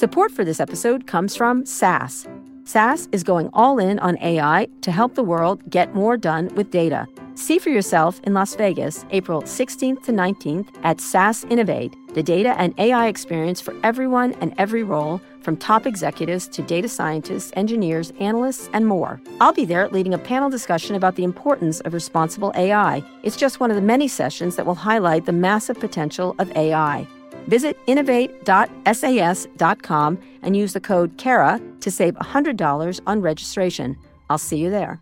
Support for this episode comes from SAS. SAS is going all in on AI to help the world get more done with data. See for yourself in Las Vegas, April 16th to 19th at SAS Innovate, the data and AI experience for everyone and every role, from top executives to data scientists, engineers, analysts, and more. I'll be there leading a panel discussion about the importance of responsible AI. It's just one of the many sessions that will highlight the massive potential of AI. Visit innovate.sas.com and use the code KARA to save $100 on registration. I'll see you there.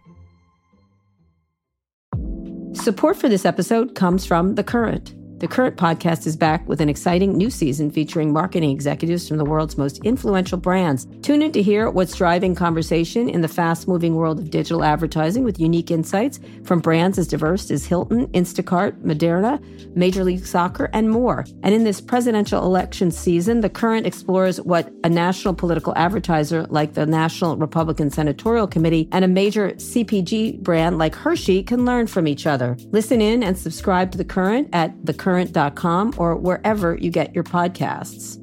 Support for this episode comes from The Current. The Current podcast is back with an exciting new season featuring marketing executives from the world's most influential brands. Tune in to hear what's driving conversation in the fast moving world of digital advertising with unique insights from brands as diverse as Hilton, Instacart, Moderna, Major League Soccer, and more. And in this presidential election season, The Current explores what a national political advertiser like the National Republican Senatorial Committee and a major CPG brand like Hershey can learn from each other. Listen in and subscribe to The Current at the current.com or wherever you get your podcasts.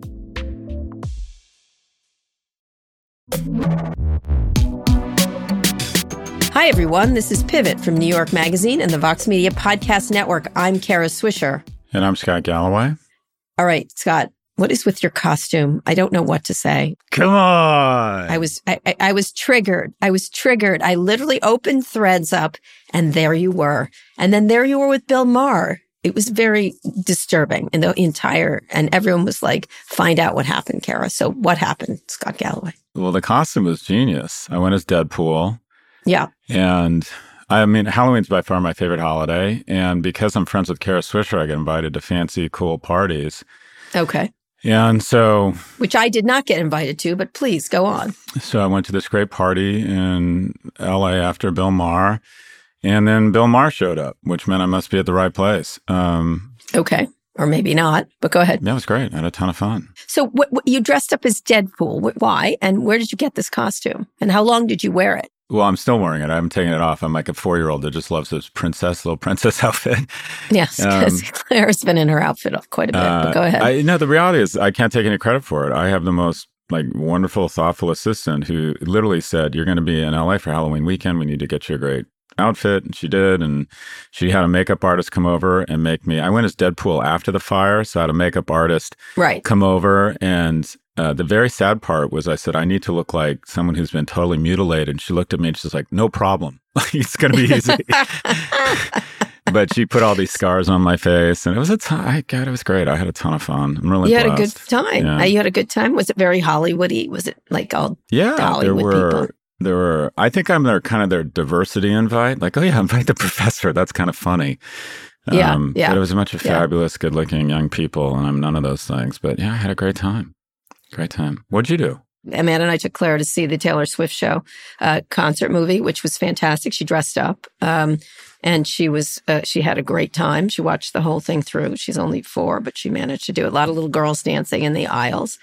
Hi, everyone. This is Pivot from New York Magazine and the Vox Media Podcast Network. I'm Kara Swisher. And I'm Scott Galloway. All right, Scott, what is with your costume? I don't know what to say. Come on. I was I, I, I, was triggered. I was triggered. I literally opened threads up and there you were. And then there you were with Bill Maher it was very disturbing and the entire, and everyone was like, find out what happened, Kara. So what happened, Scott Galloway? Well, the costume was genius. I went as Deadpool. Yeah. And I mean, Halloween's by far my favorite holiday. And because I'm friends with Kara Swisher, I get invited to fancy, cool parties. Okay. Yeah, And so, which I did not get invited to, but please go on. So I went to this great party in LA after Bill Maher and then Bill Maher showed up, which meant I must be at the right place. Um, okay. Or maybe not, but go ahead. That was great. I had a ton of fun. So, what, what, you dressed up as Deadpool. Why? And where did you get this costume? And how long did you wear it? Well, I'm still wearing it. I haven't taken it off. I'm like a four year old that just loves this princess, little princess outfit. Yes, because um, Claire's been in her outfit quite a bit. Uh, but go ahead. I, no, the reality is, I can't take any credit for it. I have the most like wonderful, thoughtful assistant who literally said, "You're going to be in LA for Halloween weekend. We need to get you a great outfit and she did and she had a makeup artist come over and make me i went as deadpool after the fire so i had a makeup artist right. come over and uh, the very sad part was i said i need to look like someone who's been totally mutilated and she looked at me and she's like no problem. It's going to be easy. But she put all these scars on my face and it was a ton god it was great. I had a ton of fun. I'm really you blessed. had a good time. Yeah. you had a good time? Was it very hollywoody? Was it like all yeah Hollywood there were people? There were i think i'm their kind of their diversity invite like oh yeah invite the professor that's kind of funny yeah, um, yeah. But it was a bunch of fabulous, yeah. good-looking young people, and I'm none of those things. But yeah, I had a great time. Great time. What'd you do? Amanda and I took Claire to see the Taylor Swift show uh, concert movie, which was fantastic. She dressed up, um, and she was uh, she had a great time. She watched the whole thing through. She's only four, but she managed to do it. a lot of little girls dancing in the aisles.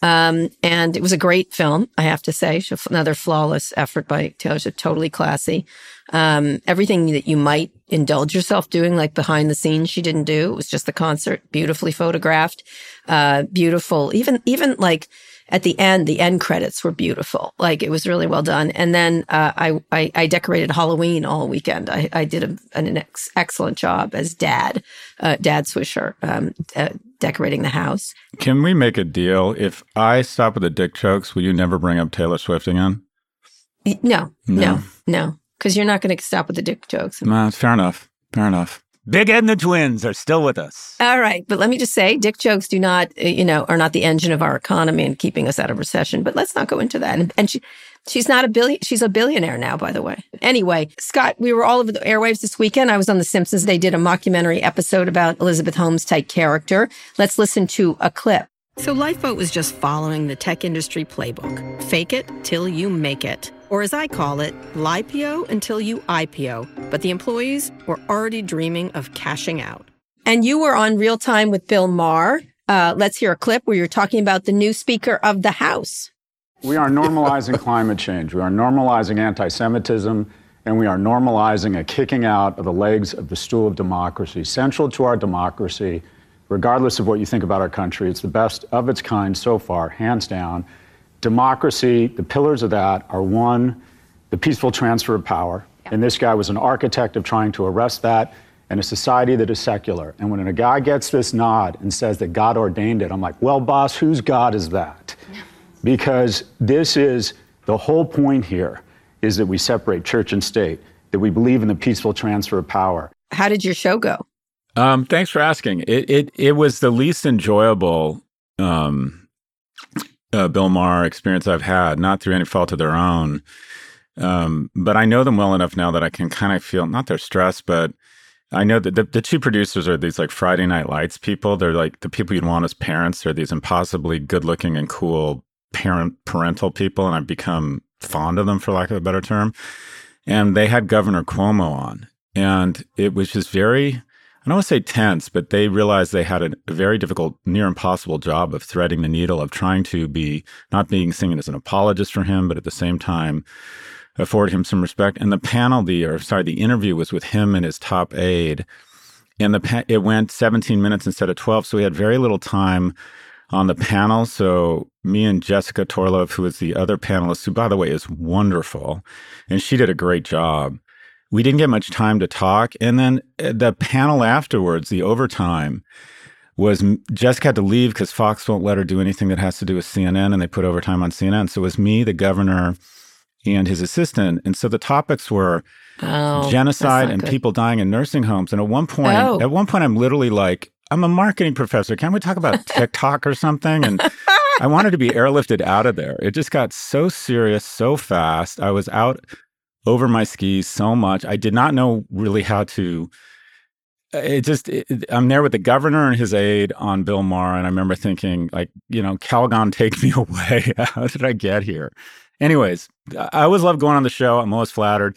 Um, and it was a great film, I have to say. Another flawless effort by Taylor totally classy. Um, everything that you might indulge yourself doing, like behind the scenes, she didn't do. It was just the concert, beautifully photographed, uh, beautiful. Even, even like at the end, the end credits were beautiful. Like it was really well done. And then uh, I, I, I decorated Halloween all weekend. I, I did a, an ex- excellent job as Dad, uh, Dad Swisher, um, uh, decorating the house. Can we make a deal? If I stop with the dick jokes, will you never bring up Taylor Swift again? No, no, no, because you're not going to stop with the dick jokes. No, fair enough. Fair enough. Big Ed and the twins are still with us. All right. But let me just say, dick jokes do not, uh, you know, are not the engine of our economy and keeping us out of recession. But let's not go into that. And, and she, she's not a billion, she's a billionaire now, by the way. Anyway, Scott, we were all over the airwaves this weekend. I was on The Simpsons. They did a mockumentary episode about Elizabeth Holmes type character. Let's listen to a clip. So Lifeboat was just following the tech industry playbook. Fake it till you make it. Or as I call it, LIPO until you IPO. But the employees were already dreaming of cashing out. And you were on real time with Bill Maher. Uh, let's hear a clip where you're talking about the new Speaker of the House. We are normalizing climate change. We are normalizing anti Semitism. And we are normalizing a kicking out of the legs of the stool of democracy. Central to our democracy regardless of what you think about our country. It's the best of its kind so far, hands down. Democracy, the pillars of that are one, the peaceful transfer of power. Yeah. And this guy was an architect of trying to arrest that in a society that is secular. And when a guy gets this nod and says that God ordained it, I'm like, well, boss, whose God is that? Because this is the whole point here is that we separate church and state, that we believe in the peaceful transfer of power. How did your show go? Um, thanks for asking. It, it it was the least enjoyable um, uh, Bill Maher experience I've had, not through any fault of their own. Um, but I know them well enough now that I can kind of feel not their stress, but I know that the, the two producers are these like Friday Night Lights people. They're like the people you'd want as parents. They're these impossibly good looking and cool parent parental people, and I've become fond of them for lack of a better term. And they had Governor Cuomo on, and it was just very I don't want to say tense, but they realized they had a, very difficult, near impossible job of threading the needle of trying to be not being seen as an apologist for him, but at the same time afford him some respect. And the panel, the or sorry, the interview was with him and his top aide, and the it went 17 minutes instead of 12, so we had very little time on the panel. So me and Jessica Tarlov, who is the other panelist, who by the way is wonderful, and she did a great job we didn't get much time to talk. And then uh, the panel afterwards, the overtime, was Jessica had to leave because Fox won't let her do anything that has to do with CNN, and they put overtime on CNN. So it was me, the governor, and his assistant. And so the topics were oh, genocide and good. people dying in nursing homes. And at one point, oh. at one point, I'm literally like, I'm a marketing professor. Can we talk about TikTok or something? And I wanted to be airlifted out of there. It just got so serious so fast. I was out over my skis so much. I did not know really how to. Uh, it just, it, I'm there with the governor and his aide on Bill Maher. And I remember thinking, like, you know, Calgon, take me away. how did I get here? Anyways, I always love going on the show. I'm always flattered.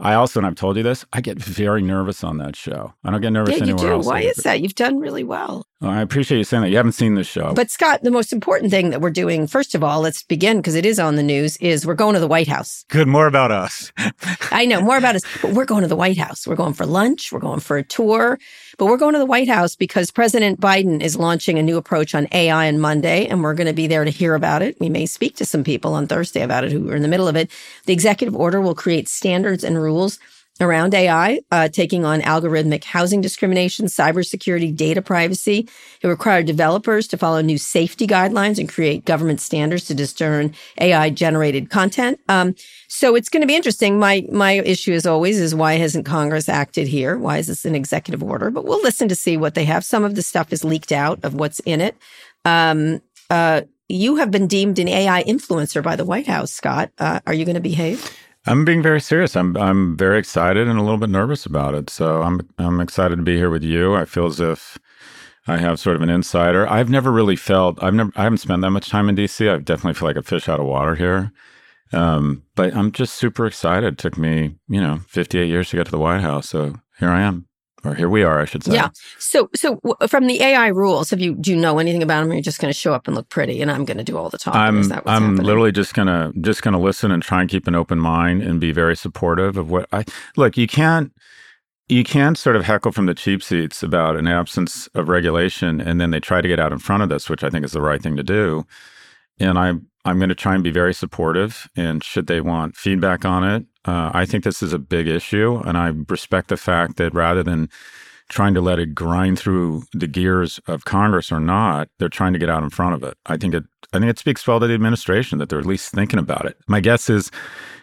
I also, and I've told you this, I get very nervous on that show. I don't get nervous yeah, anywhere you do. else. Why is that? You've done really well. Oh, I appreciate you saying that. You haven't seen this show. But Scott, the most important thing that we're doing, first of all, let's begin because it is on the news, is we're going to the White House. Good. More about us. I know more about us, but we're going to the White House. We're going for lunch. We're going for a tour, but we're going to the White House because President Biden is launching a new approach on AI on Monday, and we're going to be there to hear about it. We may speak to some people on Thursday about it who are in the middle of it. The executive order will create standards and rules around AI, uh, taking on algorithmic housing discrimination, cybersecurity, data privacy. It required developers to follow new safety guidelines and create government standards to discern AI generated content. Um, so it's going to be interesting. My my issue, as always, is why hasn't Congress acted here? Why is this an executive order? But we'll listen to see what they have. Some of the stuff is leaked out of what's in it. Um, uh, you have been deemed an AI influencer by the White House, Scott. Uh, are you going to behave? I'm being very serious. I'm I'm very excited and a little bit nervous about it. So I'm I'm excited to be here with you. I feel as if I have sort of an insider. I've never really felt I've never I haven't spent that much time in DC. I definitely feel like a fish out of water here. Um, but I'm just super excited. It took me, you know, 58 years to get to the White House. So here I am or here we are, I should say. Yeah. So, so from the AI rules, have you do you know anything about them? Or you're just going to show up and look pretty, and I'm going to do all the talking. I'm I'm happening? literally just gonna just gonna listen and try and keep an open mind and be very supportive of what I look. You can't you can't sort of heckle from the cheap seats about an absence of regulation, and then they try to get out in front of this, which I think is the right thing to do. And I I'm going to try and be very supportive. And should they want feedback on it, uh, I think this is a big issue, and I respect the fact that rather than trying to let it grind through the gears of Congress or not, they're trying to get out in front of it. I think it. I think it speaks well to the administration that they're at least thinking about it. My guess is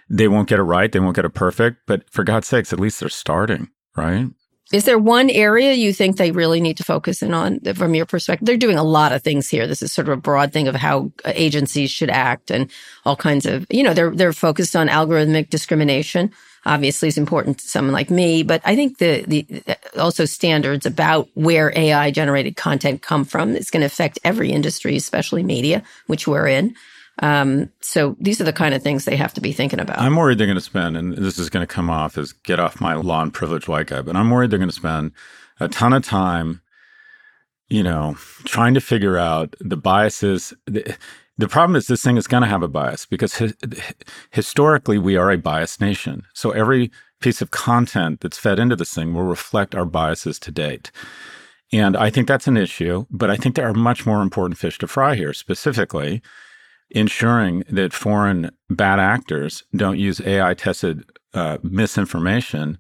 they won't get it right, they won't get it perfect, but for God's sakes, at least they're starting, right? Is there one area you think they really need to focus in on from your perspective? They're doing a lot of things here. This is sort of a broad thing of how uh, agencies should act and all kinds of, you know, they're, they're focused on algorithmic discrimination. Obviously is important to someone like me, but I think the, the uh, also standards about where AI generated content come from is going to affect every industry, especially media, which we're in. Um, so these are the kind of things they have to be thinking about. I'm worried they're going to spend, and this is going to come off as get off my lawn privileged white guy, but I'm worried they're going to spend a ton of time, you know, trying to figure out the biases. The, the problem is this thing is going to have a bias because hi- historically we are a biased nation. So every piece of content that's fed into this thing will reflect our biases to date. And I think that's an issue, but I think there are much more important fish to fry here, specifically ensuring that foreign bad actors don't use AI tested uh, misinformation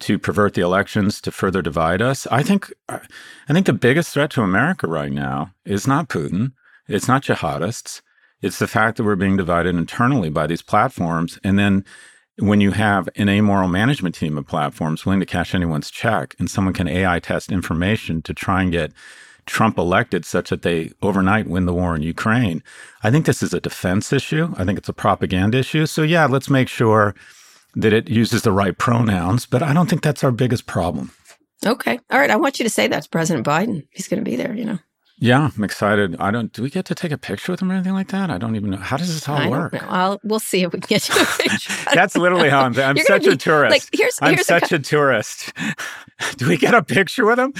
to pervert the elections to further divide us. I think I think the biggest threat to America right now is not Putin, it's not jihadists, it's the fact that we're being divided internally by these platforms. And then when you have an amoral management team of platforms willing to cash anyone's check and someone can AI test information to try and get Trump elected such that they overnight win the war in Ukraine. I think this is a defense issue. I think it's a propaganda issue. So, yeah, let's make sure that it uses the right pronouns, but I don't think that's our biggest problem. Okay. All right. I want you to say that to President Biden. He's going to be there, you know. Yeah, I'm excited. I don't. Do we get to take a picture with him or anything like that? I don't even know. How does this all I work? I'll, we'll see if we can get you a picture. That's literally how I'm. I'm You're such gonna a tourist. like, here's- I'm here's a such co- a tourist. do we get a picture with him,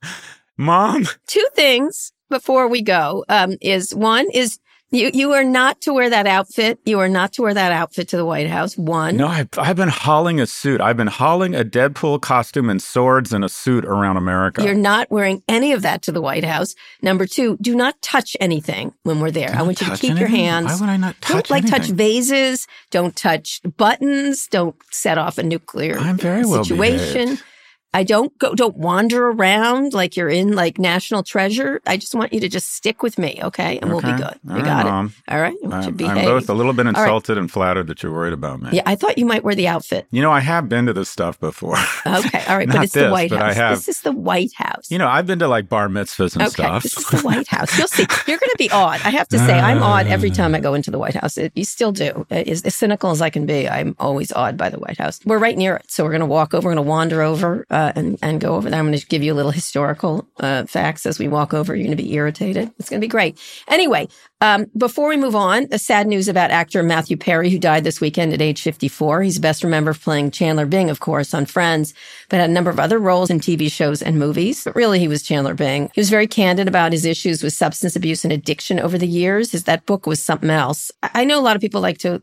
Mom? Two things before we go um, is one is you you are not to wear that outfit. You are not to wear that outfit to the White House. One. No, I've, I've been hauling a suit. I've been hauling a Deadpool costume and swords and a suit around America. You're not wearing any of that to the White House. Number two, do not touch anything when we're there. I Don't want you to keep your hands. Why would I not touch Don't like touch vases. Don't touch buttons. Don't set off a nuclear I'm very well situation. behaved. I don't go. Don't wander around like you're in like national treasure. I just want you to just stick with me, okay? And we'll be good. We right, got it. All right. I want you to I'm. I'm both a little bit right. insulted and flattered that you're worried about me. Yeah, I thought you might wear the outfit. You know, I have been to this stuff before. Okay, all right, but it's this, the White House. have- This is the White House. you know, I've been to like bar mitzvahs and okay, stuff. this is the White House. You'll see. You're going to be awed. I have to say, I'm awed every time I go into the White House. It, you still do. As, as cynical as I can be, I'm always awed by the White House. We're right near it, so we're going to walk over. We're going to wander over uh, and and go over there. I'm going to give you a little historical uh, facts as we walk over. You're going to be irritated. It's going to be great. Anyway, um, before we move on, the sad news about actor Matthew Perry, who died this weekend at age 54. He's best remembered playing Chandler Bing, of course, on Friends, but had a number of other roles in TV shows and movies. But really, he was Chandler Bing. He was very candid about his issues with substance abuse and addiction over the years. His that book was something else. I know a lot of people like to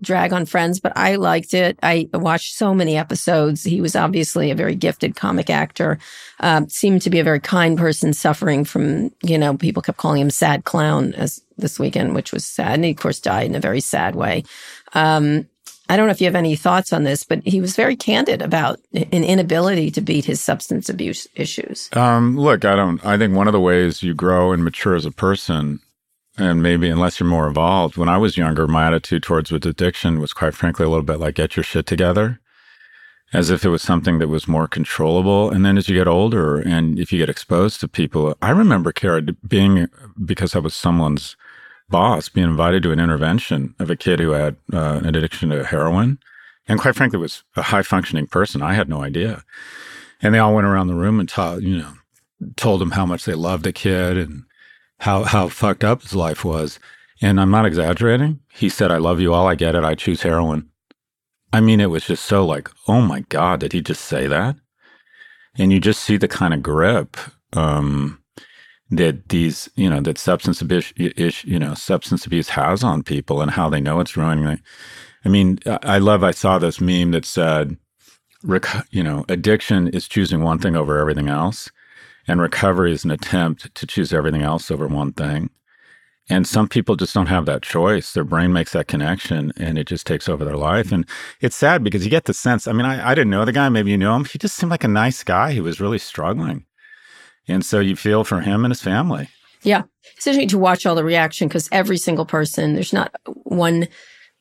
drag on Friends, but I liked it. I watched so many episodes. He was obviously a very gifted comic actor. Um, seemed to be a very kind person, suffering from you know people kept calling him sad clown as this weekend, which was sad. And he, of course, died in a very sad way. Um, I don't know if you have any thoughts on this, but he was very candid about an inability to beat his substance abuse issues. Um, look, I don't. I think one of the ways you grow and mature as a person, and maybe unless you're more evolved. When I was younger, my attitude towards with addiction was quite frankly a little bit like get your shit together, as if it was something that was more controllable. And then as you get older, and if you get exposed to people, I remember Kara being because I was someone's boss, being invited to an intervention of a kid who had uh, an addiction to heroin, and quite frankly was a high functioning person. I had no idea. And they all went around the room and taught, you know, told him how much they loved the kid and how how fucked up his life was. And I'm not exaggerating. He said, "I love you all. I get it. I choose heroin." I mean, it was just so like, oh my god, did he just say that? And you just see the kind of grip um, that these, you know, that substance abuse, you know, substance abuse has on people and how they know it's ruining. them. I mean, I love. I saw this meme that said, you know, addiction is choosing one thing over everything else, and recovery is an attempt to choose everything else over one thing. And some people just don't have that choice. Their brain makes that connection and it just takes over their life. And it's sad because you get the sense I mean, I, I didn't know the guy. Maybe you knew him. He just seemed like a nice guy who was really struggling. And so you feel for him and his family. Yeah. It's interesting to watch all the reaction because every single person, there's not one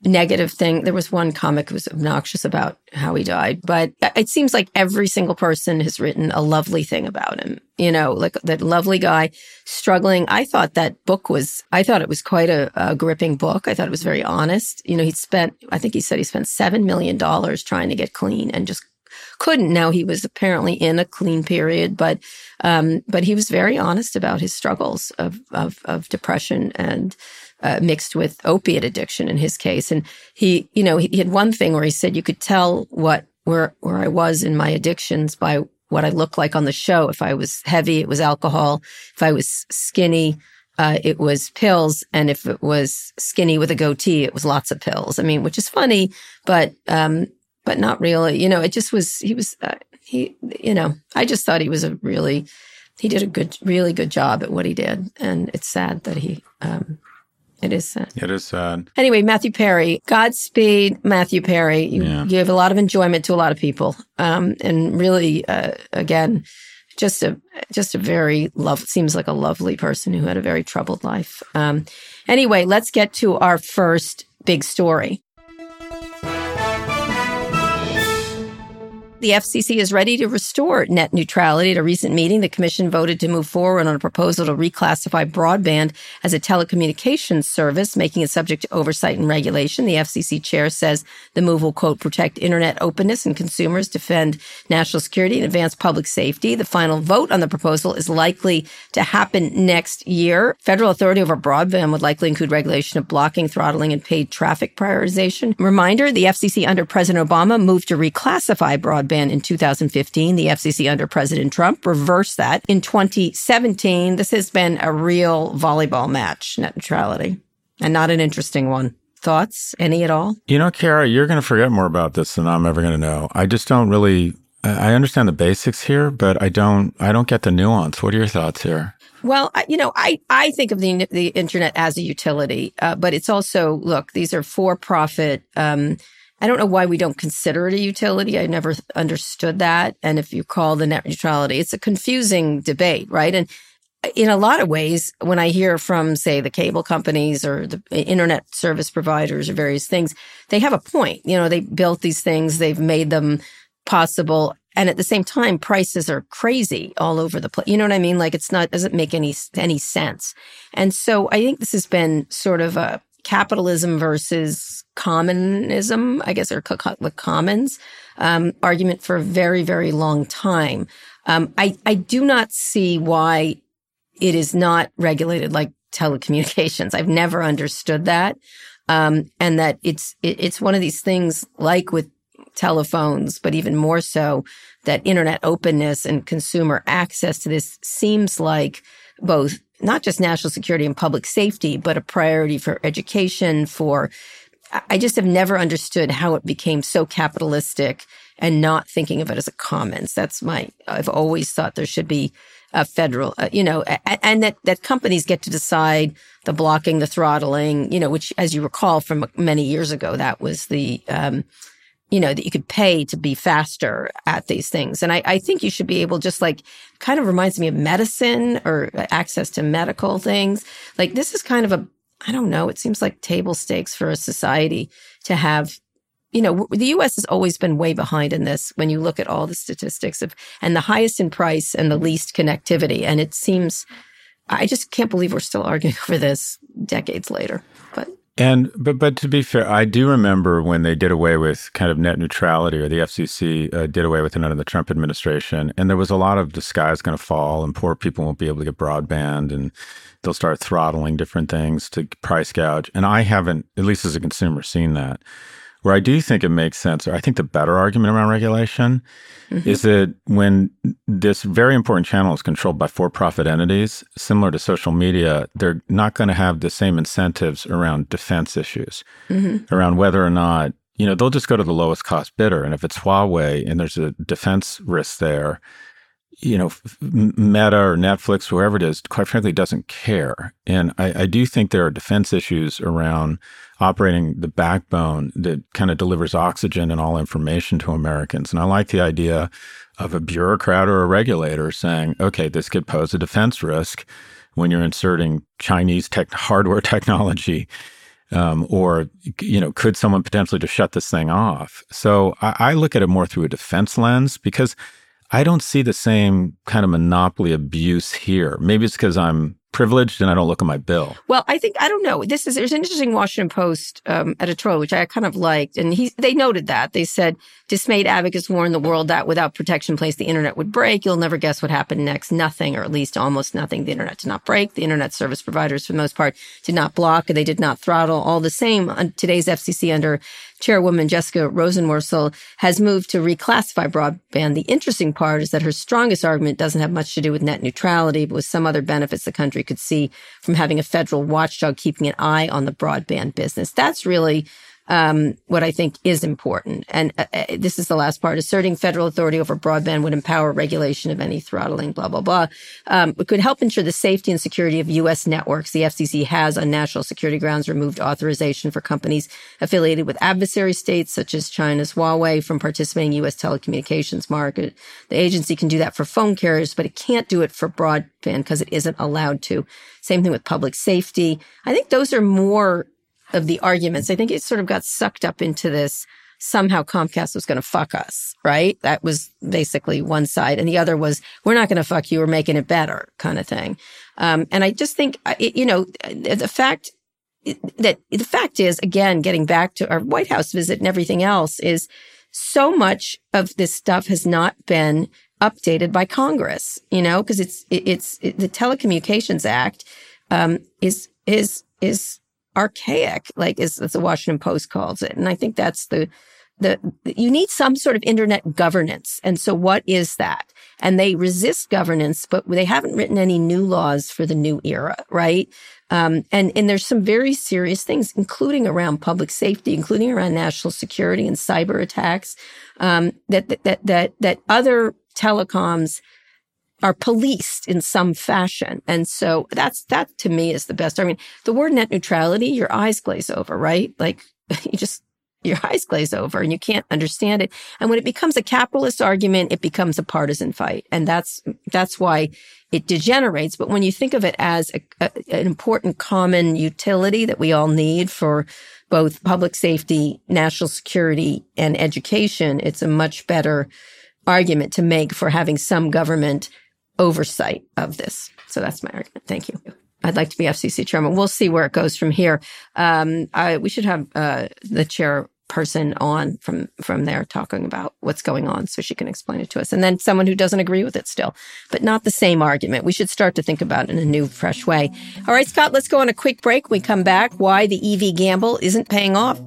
negative thing. There was one comic who was obnoxious about how he died, but it seems like every single person has written a lovely thing about him. You know, like that lovely guy struggling. I thought that book was, I thought it was quite a, a gripping book. I thought it was very honest. You know, he'd spent, I think he said he spent $7 million trying to get clean and just couldn't. Now he was apparently in a clean period, but um, but he was very honest about his struggles of of, of depression and uh, mixed with opiate addiction in his case. And he, you know, he, he had one thing where he said you could tell what where where I was in my addictions by what I looked like on the show. If I was heavy, it was alcohol. If I was skinny, uh, it was pills, and if it was skinny with a goatee, it was lots of pills. I mean, which is funny, but um, but not really. You know, it just was. He was. Uh, he. You know, I just thought he was a really he did a good, really good job at what he did, and it's sad that he. Um, it is sad. It is sad. Anyway, Matthew Perry, Godspeed, Matthew Perry. You Yeah. give a lot of enjoyment to a lot of people, um, and really, uh, again, just a just a very love. Seems like a lovely person who had a very troubled life. Um, anyway, let's get to our first big story. The FCC is ready to restore net neutrality. At a recent meeting, the commission voted to move forward on a proposal to reclassify broadband as a telecommunications service, making it subject to oversight and regulation. The FCC chair says the move will, quote, protect internet openness and consumers, defend national security, and advance public safety. The final vote on the proposal is likely to happen next year. Federal authority over broadband would likely include regulation of blocking, throttling, and paid traffic prioritization. Reminder, the FCC under President Obama moved to reclassify broadband in 2015. The FCC under President Trump reversed that in 2017. This has been a real volleyball match, net neutrality, and not an interesting one. Thoughts? Any at all? You know, Kara, you're going to forget more about this than I'm ever going to know. I just don't really. I I understand the basics here, but I don't. I don't get the nuance. What are your thoughts here? Well, I, you know, I, I think of the the internet as a utility, uh, but it's also look. These are for profit. Um, I don't know why we don't consider it a utility. I never understood that. And if you call the net neutrality, it's a confusing debate, right? And uh, in a lot of ways, when I hear from, say, the cable companies or the uh, internet service providers or various things, they have a point. You know, they built these things, they've made them possible. And at the same time, prices are crazy all over the place. You know what I mean? Like it's not, doesn't make any, any sense. And so I think this has been sort of a capitalism versus commonism, I guess, or the commons, um, argument for a very, very long time. Um, I, I do not see why it is not regulated like telecommunications. I've never understood that. Um, and that it's, it, it's one of these things like with telephones, but even more so that internet openness and consumer access to this seems like both not just national security and public safety, but a priority for education, for I just have never understood how it became so capitalistic and not thinking of it as a commons. That's my, I've always thought there should be a federal, uh, you know, a- and that, that companies get to decide the blocking, the throttling, you know, which, as you recall from many years ago, that was the, um, you know, that you could pay to be faster at these things. And I, I think you should be able, just like, kind of reminds me of medicine or access to medical things. Like, this is kind of a, I don't know, it seems like table stakes for a society to have, you know, the US has always been way behind in this when you look at all the statistics of, and the highest in price and the least connectivity. And it seems, I just can't believe we're still arguing over this decades later. But And but but to be fair, I do remember when they did away with kind of net neutrality, or the FCC uh, did away with it under the Trump administration, and there was a lot of the sky's going to fall, and poor people won't be able to get broadband, and they'll start throttling different things to price gouge. And I haven't, at least as a consumer, seen that. Where I do think it makes sense, or I think the better argument around regulation mm-hmm. is that when this very important channel is controlled by for profit entities, similar to social media, they're not going to have the same incentives around defense issues, mm-hmm. around whether or not, you know, they'll just go to the lowest cost bidder. And if it's Huawei and there's a defense risk there, you know, Meta or Netflix, whoever it is, quite frankly, doesn't care. And I, I do think there are defense issues around operating the backbone that kind of delivers oxygen and all information to Americans. And I like the idea of a bureaucrat or a regulator saying, okay, this could pose a defense risk when you're inserting Chinese tech hardware technology. Um, or you know, could someone potentially just shut this thing off? So I, I look at it more through a defense lens because I don't see the same kind of monopoly abuse here. Maybe it's because I'm privileged and I don't look at my bill. Well, I think I don't know. This is there's an interesting Washington Post um, editorial which I kind of liked, and he they noted that they said dismayed advocates warned the world that without protection place, the internet would break. You'll never guess what happened next. Nothing, or at least almost nothing. The internet did not break. The internet service providers, for the most part, did not block. They did not throttle. All the same, today's FCC under Chairwoman Jessica Rosenworcel has moved to reclassify broadband. The interesting part is that her strongest argument doesn't have much to do with net neutrality, but with some other benefits the country could see from having a federal watchdog keeping an eye on the broadband business. That's really um, what I think is important. And uh, uh, this is the last part. Asserting federal authority over broadband would empower regulation of any throttling, blah, blah, blah. Um, it could help ensure the safety and security of U.S. networks. The FCC has, on national security grounds, removed authorization for companies affiliated with adversary states, such as China's Huawei, from participating in U.S. telecommunications market. The agency can do that for phone carriers, but it can't do it for broadband because it isn't allowed to. Same thing with public safety. I think those are more of the arguments. I think it sort of got sucked up into this somehow Comcast was going to fuck us, right? That was basically one side. And the other was, we're not going to fuck you. We're making it better kind of thing. Um, and I just think, you know, the fact that the fact is, again, getting back to our White House visit and everything else is so much of this stuff has not been updated by Congress, you know, because it's, it's, it, the Telecommunications Act, um, is, is, is archaic, like as, as the Washington Post calls it. And I think that's the, the, you need some sort of internet governance. And so what is that? And they resist governance, but they haven't written any new laws for the new era, right? Um, and, and there's some very serious things, including around public safety, including around national security and cyber attacks, um, that, that, that, that other telecoms are policed in some fashion. And so that's, that to me is the best. I mean, the word net neutrality, your eyes glaze over, right? Like you just, your eyes glaze over and you can't understand it. And when it becomes a capitalist argument, it becomes a partisan fight. And that's, that's why it degenerates. But when you think of it as a, a, an important common utility that we all need for both public safety, national security, and education, it's a much better argument to make for having some government oversight of this. So that's my argument. Thank you. I'd like to be FCC chairman. We'll see where it goes from here. Um, I, we should have uh, the chairperson on from from there talking about what's going on, so she can explain it to us. And then someone who doesn't agree with it still, but not the same argument. We should start to think about in a new, fresh way. All right, Scott. Let's go on a quick break. we come back. Why the EV gamble isn't paying off.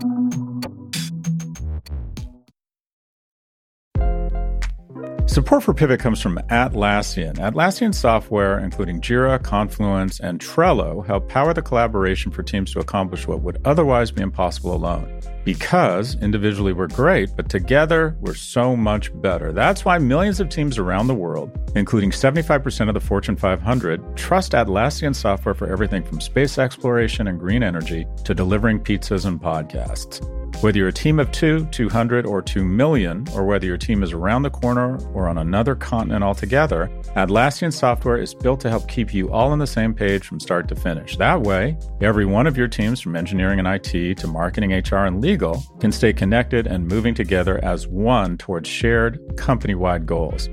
Support for Pivot comes from Atlassian. Atlassian software, including Jira, Confluence, and Trello, help power the collaboration for teams to accomplish what would otherwise be impossible alone. Because individually we're great, but together we're so much better. That's why millions of teams around the world, including 75% of the Fortune 500, trust Atlassian software for everything from space exploration and green energy to delivering pizzas and podcasts. Whether you're a team of two, 200, or 2 million, or whether your team is around the corner or on another continent altogether, Atlassian software is built to help keep you all on the same page from start to finish. That way, every one of your teams, from engineering and IT to marketing, HR, and legal, can stay connected and moving together as one towards shared company wide goals.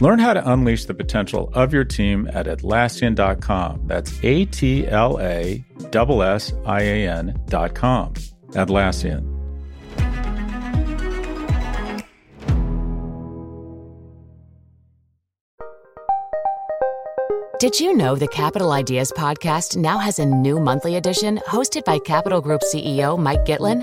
Learn how to unleash the potential of your team at Atlassian.com. That's A T L A S S I A N.com. Atlassian. Did you know the Capital Ideas podcast now has a new monthly edition hosted by Capital Group CEO Mike Gitlin?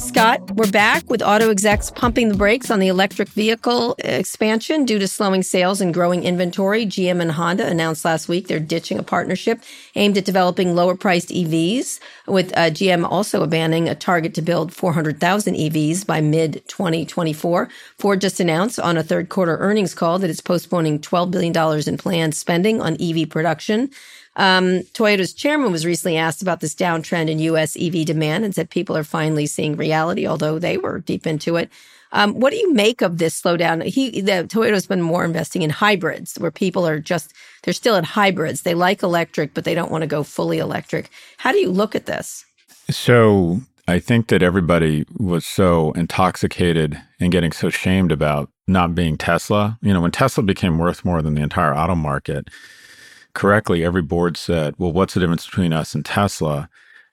Scott, we're back with auto execs pumping the brakes on the electric vehicle expansion due to slowing sales and growing inventory. GM and Honda announced last week they're ditching a partnership aimed at developing lower priced EVs, with uh, GM also abandoning a target to build 400,000 EVs by mid 2024. Ford just announced on a third quarter earnings call that it's postponing $12 billion in planned spending on EV production. Um, Toyota's chairman was recently asked about this downtrend in U.S. EV demand and said people are finally seeing reality, although they were deep into it. Um, what do you make of this slowdown? He, the Toyota's been more investing in hybrids, where people are just they're still in hybrids. They like electric, but they don't want to go fully electric. How do you look at this? So I think that everybody was so intoxicated and getting so shamed about not being Tesla. You know, when Tesla became worth more than the entire auto market, correctly, every board said, well, what's the difference between us and Tesla?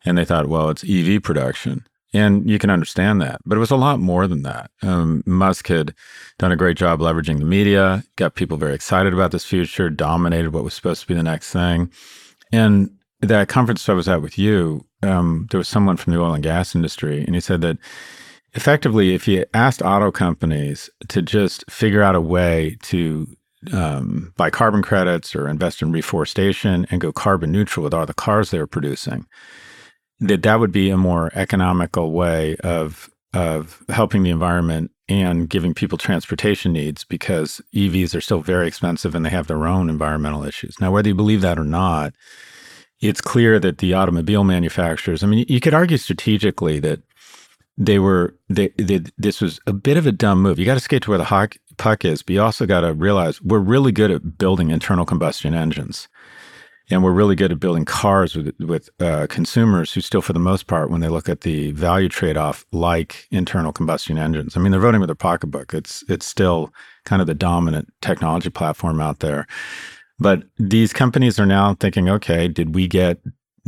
And they thought, well, it's EV production. And you can understand that. But it was a lot more than that. Um, Musk had done a great job leveraging the media, got people very excited about this future, dominated what was supposed to be the next thing. And that conference I was at with you, um, there was someone from the oil and gas industry, and he said that effectively, if you asked auto companies to just figure out a way to um, buy carbon credits or invest in reforestation and go carbon neutral with all the cars they were producing, that that would be a more economical way of of helping the environment and giving people transportation needs because EVs are still very expensive and they have their own environmental issues. Now, whether you believe that or not, it's clear that the automobile manufacturers, I mean, you could argue strategically that they were, they, they, this was a bit of a dumb move. You got to skate to where the hawk, puck is, but you also got to realize we're really good at building internal combustion engines. And we're really good at building cars with, with uh, consumers who still, for the most part, when they look at the value trade-off, like internal combustion engines. I mean, they're voting with their pocketbook. It's it's still kind of the dominant technology platform out there. But these companies are now thinking, okay, did we get,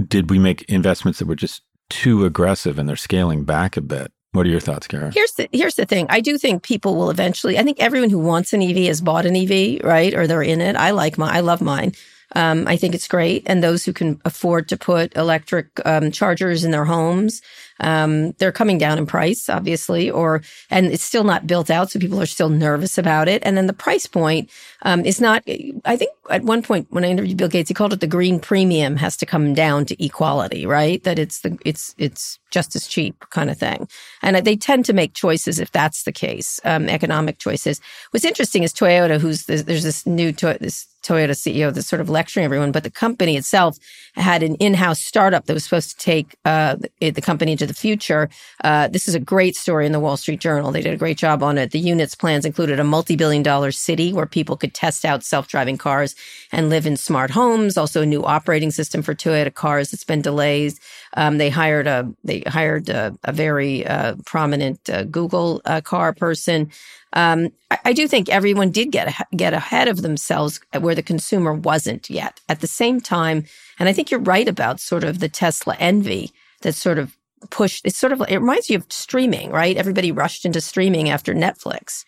did we make investments that were just too aggressive and they're scaling back a bit? What are your thoughts, Kara? Here's the here's the thing. I do think people will eventually. I think everyone who wants an EV has bought an EV, right? Or they're in it. I like my. I love mine. Um, I think it's great. And those who can afford to put electric um, chargers in their homes, um, they're coming down in price, obviously, or and it's still not built out, so people are still nervous about it. And then the price point um, is not. I think at one point when I interviewed Bill Gates, he called it the green premium has to come down to equality, right? That it's the it's it's just as cheap kind of thing. And they tend to make choices if that's the case, um, economic choices. What's interesting is Toyota, who's this, there's this new to, this Toyota CEO that's sort of lecturing everyone, but the company itself had an in-house startup that was supposed to take uh, the, the company into the future. Uh, this is a great story in the Wall Street Journal. They did a great job on it. The unit's plans included a multi-billion dollar city where people could test out self-driving cars and live in smart homes. Also, a new operating system for Toyota cars that's been delayed. Um, they hired a they hired a, a very uh, prominent uh, Google uh, car person. Um, I, I, do think everyone did get get ahead of themselves where the consumer wasn't yet. At the same time, and I think you're right about sort of the Tesla envy that sort of pushed. It's sort of it reminds you of streaming, right? Everybody rushed into streaming after Netflix.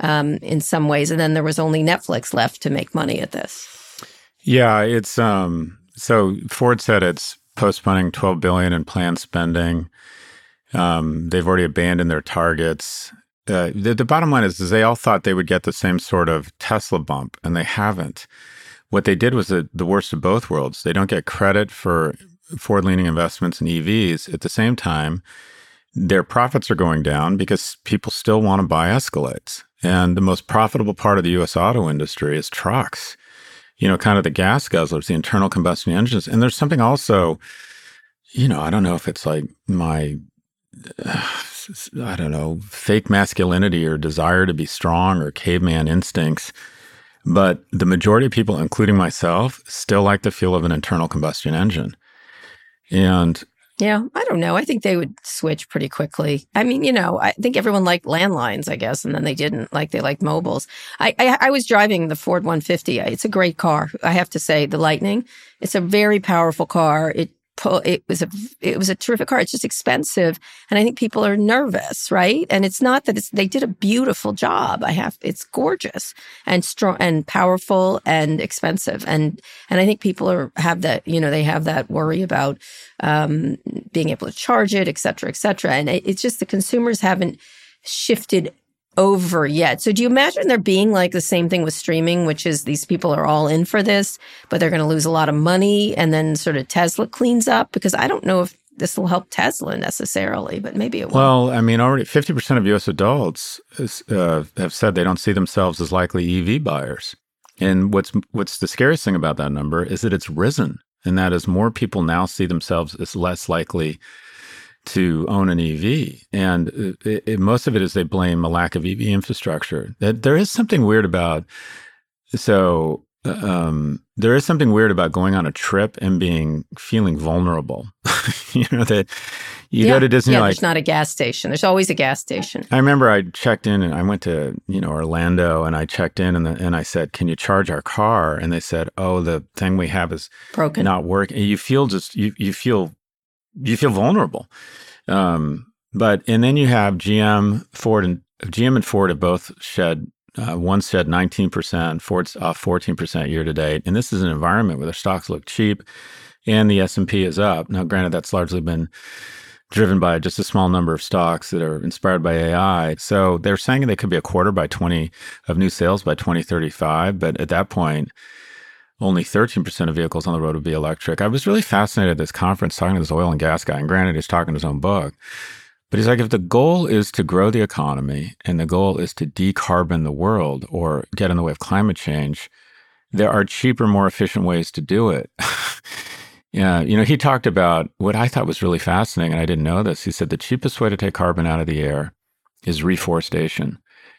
Um, in some ways, and then there was only Netflix left to make money at this. Yeah, it's um so Ford said it's postponing 12 billion in planned spending. Um, they've already abandoned their targets. Uh, the, the, bottom line is, is they all thought they would get the same sort of Tesla bump, and they haven't. What they did was the, the worst of both worlds. They don't get credit for forward-leaning investments in EVs. At the same time, their profits are going down because people still want to buy Escalades. And the most profitable part of the U.S. auto industry is trucks you know, kind of the gas guzzlers, the internal combustion engines. And there's something also, you know, I don't know if it's like my, I don't know, fake masculinity or desire to be strong or caveman instincts. But the majority of people, including myself, still like the feel of an internal combustion engine. And yeah, I don't know. I think they would switch pretty quickly. I mean, you know, I think everyone liked landlines, I guess, and then they didn't. Like they liked mobiles. I, I, I was driving the Ford 150. It's a great car. I have to say, the Lightning. It's a very powerful car. It pull, it was a, it was a terrific car. It's just expensive. And I think people are nervous, right? And it's not that it's, they did a beautiful job. I have, it's gorgeous and strong and powerful and expensive. And, and I think people are, have that, you know, they have that worry about, um, being able to charge it, et cetera, et cetera. And it, it's just the consumers haven't shifted over yet. So do you imagine there being like the same thing with streaming, which is these people are all in for this, but they're going to lose a lot of money and then sort of Tesla cleans up? Because I don't know if this will help Tesla necessarily, but maybe it will. Well, I mean, already 50% of US adults uh, have said they don't see themselves as likely EV buyers. And what's what's the scariest thing about that number is that it's risen, and that is more people now see themselves as less likely to own an EV, and it, it, most of it is they blame a lack of EV infrastructure. That there is something weird about so um, there is something weird about going on a trip and being feeling vulnerable. you know that you yeah. go to Disney. Yeah, like, there's not a gas station. There's always a gas station. I remember I checked in and I went to you know Orlando and I checked in and the, and I said, "Can you charge our car?" And they said, "Oh, the thing we have is broken, not working." And you feel just you you feel you feel vulnerable. Um, But and then you have GM, Ford, and GM and Ford have both shed. Uh, one shed 19%, Ford's off 14% year to date, and this is an environment where their stocks look cheap, and the S and P is up. Now, granted, that's largely been driven by just a small number of stocks that are inspired by AI. So they're saying they could be a quarter by 20 of new sales by 2035. But at that point, only 13% of vehicles on the road would be electric. I was really fascinated at this conference talking to this oil and gas guy. And granted, he's talking to his own book. But he's like, if the goal is to grow the economy and the goal is to decarbon the world or get in the way of climate change, there are cheaper, more efficient ways to do it. Yeah, you know, he talked about what I thought was really fascinating, and I didn't know this. He said the cheapest way to take carbon out of the air is reforestation.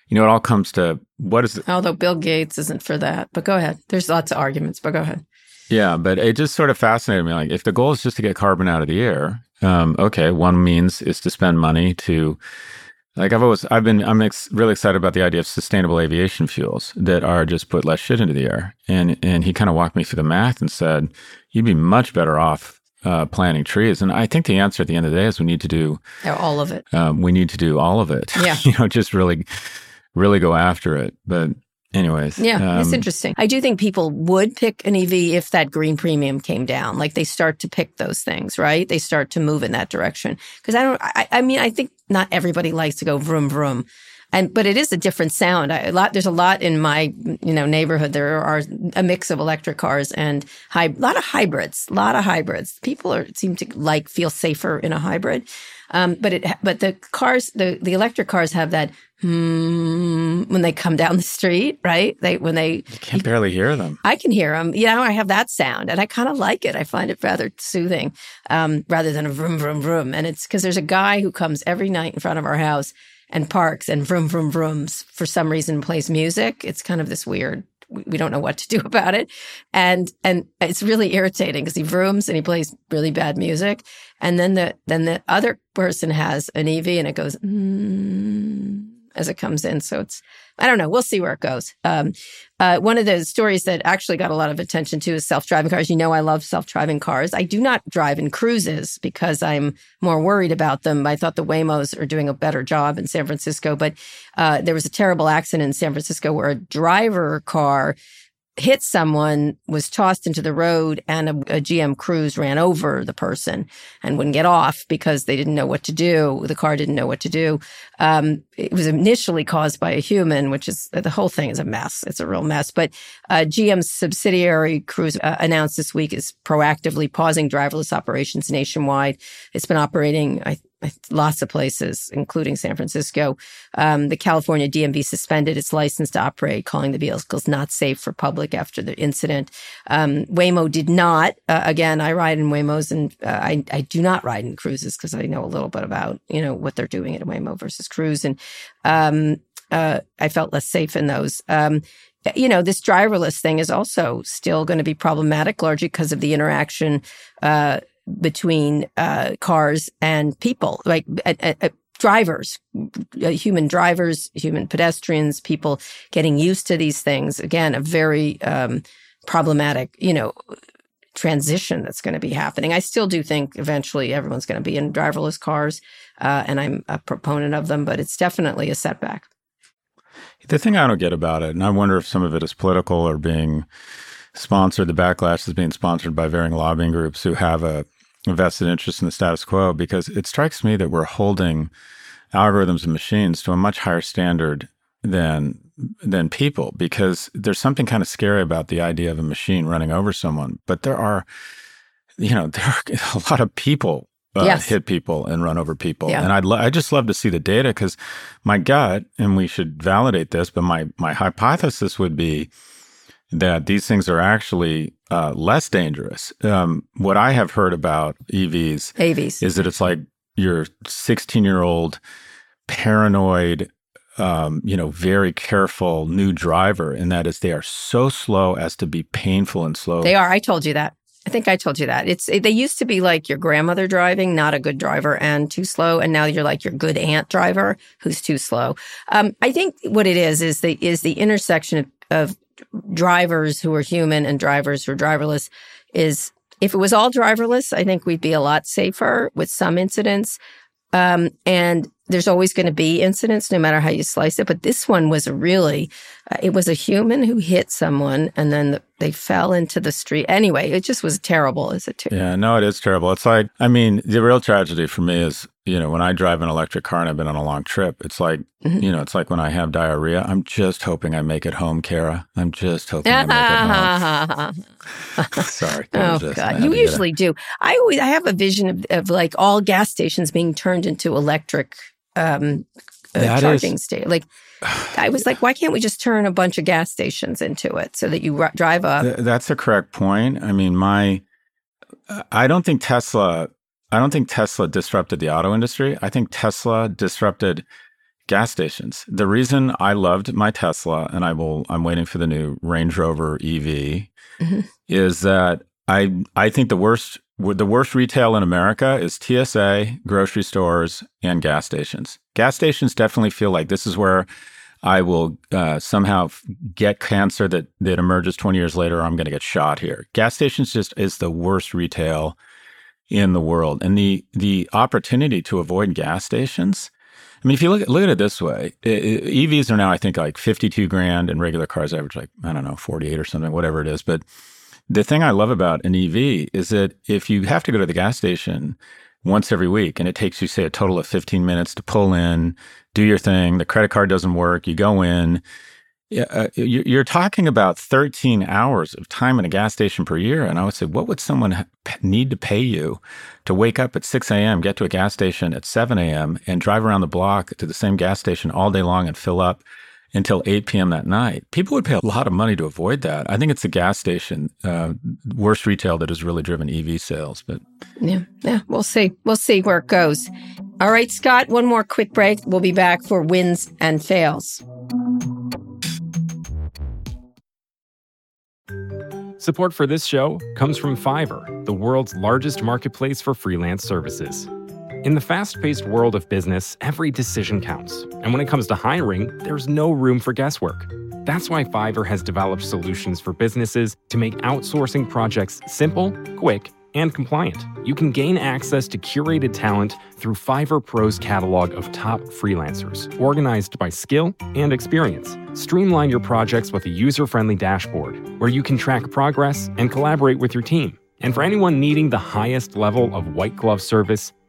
You know, it all comes to what is. It? Although Bill Gates isn't for that, but go ahead. There's lots of arguments, but go ahead. Yeah, but it just sort of fascinated me. Like, if the goal is just to get carbon out of the air, um, okay, one means is to spend money to like I've always, I've been, I'm ex- really excited about the idea of sustainable aviation fuels that are just put less shit into the air. And and he kind of walked me through the math and said, you'd be much better off uh, planting trees. And I think the answer at the end of the day is we need to do all of it. Um, we need to do all of it. Yeah, you know, just really, really go after it. But Anyways, yeah, um, it's interesting. I do think people would pick an EV if that green premium came down. Like they start to pick those things, right? They start to move in that direction. Because I don't. I, I, mean, I think not everybody likes to go vroom vroom, and but it is a different sound. I, a lot. There's a lot in my you know neighborhood. There are a mix of electric cars and a lot of hybrids. A lot of hybrids. People are seem to like feel safer in a hybrid. Um, but it, but the cars, the, the electric cars have that hmm, when they come down the street, right? They, when they, you can barely hear them. I can hear them. You know, I have that sound and I kind of like it. I find it rather soothing, um, rather than a vroom, vroom, vroom. And it's because there's a guy who comes every night in front of our house and parks and vroom, vroom, vrooms for some reason plays music. It's kind of this weird we don't know what to do about it. And, and it's really irritating because he vrooms and he plays really bad music. And then the, then the other person has an EV and it goes, mm, as it comes in. So it's, I don't know. We'll see where it goes. Um, uh, one of the stories that actually got a lot of attention too is self-driving cars. You know, I love self-driving cars. I do not drive in cruises because I'm more worried about them. I thought the Waymos are doing a better job in San Francisco, but uh, there was a terrible accident in San Francisco where a driver car hit someone, was tossed into the road, and a, a, GM Cruise ran over the person and wouldn't get off because they didn't know what to do. The car didn't know what to do. Um, it was initially caused by a human, which is the whole thing is a mess. It's a real mess. But uh, GM's subsidiary Cruise uh, announced this week is proactively pausing driverless operations nationwide. It's been operating, I lots of places, including San Francisco. Um, the California DMV suspended its license to operate, calling the vehicles not safe for public after the incident. Um, Waymo did not. Uh, again, I ride in Waymos, and uh, I, I do not ride in cruises because I know a little bit about you know what they're doing at Waymo versus Cruise, and um, uh, I felt less safe in those um, you know, this driverless thing is also still going to be problematic, largely because of the interaction uh, between uh, cars and people, like uh, uh, uh drivers, human drivers, human pedestrians, people getting used to these things. Again, a very um, problematic, you know, transition that's going to be happening. I still do think eventually everyone's going to be in driverless cars, and I'm a proponent of them, but it's definitely a setback. The thing I don't get about it, and I wonder if some of it is political or being sponsored, the backlash is being sponsored by varying lobbying groups who have a vested interest in the status quo because it strikes me that we're holding algorithms and machines to a much higher standard than than people because there's something kind of scary about the idea of a machine running over someone but there are you know there are a lot of people uh, yes. hit people and run over people yeah. and I'd lo- I just love to see the data cuz my gut and we should validate this but my my hypothesis would be that these things are actually uh, less dangerous. Um, what I have heard about EVs, AVs is that it's like your 16 year old paranoid, um, you know, very careful new driver, and that is they are so slow as to be painful and slow. They are. I told you that. I think I told you that. It's they used to be like your grandmother driving, not a good driver and too slow, and now you're like your good aunt driver who's too slow. Um, I think what it is is the is the intersection of, of drivers who are human and drivers who are driverless is if it was all driverless, I think we'd be a lot safer with some incidents. Um, and there's always going to be incidents no matter how you slice it. But this one was really, uh, it was a human who hit someone and then the, they fell into the street. Anyway, it just was terrible Is it two. Yeah, no, it is terrible. It's like, I mean, the real tragedy for me is, you know, when I drive an electric car and I've been on a long trip, it's like, mm-hmm. you know, it's like when I have diarrhea, I'm just hoping I make it home, Kara. I'm just hoping I make it home. Sorry. Oh, just, God. You usually do. I always, I have a vision of, of like all gas stations being turned into electric um, uh, charging station. Like, I was like, why can't we just turn a bunch of gas stations into it so that you r- drive up? Th- that's a correct point. I mean, my, I don't think Tesla, I don't think Tesla disrupted the auto industry. I think Tesla disrupted gas stations. The reason I loved my Tesla, and I will, I'm waiting for the new Range Rover EV, mm-hmm. is that I, I think the worst the worst retail in America is TSA, grocery stores, and gas stations. Gas stations definitely feel like this is where I will uh, somehow get cancer that that emerges 20 years later. I'm going to get shot here. Gas stations just is the worst retail in the world, and the the opportunity to avoid gas stations. I mean, if you look at, look at it this way, EVs are now I think like 52 grand, and regular cars average like I don't know 48 or something, whatever it is, but the thing I love about an EV is that if you have to go to the gas station once every week and it takes you, say, a total of 15 minutes to pull in, do your thing, the credit card doesn't work, you go in, uh, you're talking about 13 hours of time in a gas station per year. And I would say, what would someone need to pay you to wake up at 6 a.m., get to a gas station at 7 a.m., and drive around the block to the same gas station all day long and fill up until 8 p.m. that night. People would pay a lot of money to avoid that. I think it's the gas station, uh, worst retail that has really driven EV sales. But yeah, yeah, we'll see. We'll see where it goes. All right, Scott, one more quick break. We'll be back for wins and fails. Support for this show comes from Fiverr, the world's largest marketplace for freelance services. In the fast paced world of business, every decision counts. And when it comes to hiring, there's no room for guesswork. That's why Fiverr has developed solutions for businesses to make outsourcing projects simple, quick, and compliant. You can gain access to curated talent through Fiverr Pro's catalog of top freelancers, organized by skill and experience. Streamline your projects with a user friendly dashboard where you can track progress and collaborate with your team. And for anyone needing the highest level of white glove service,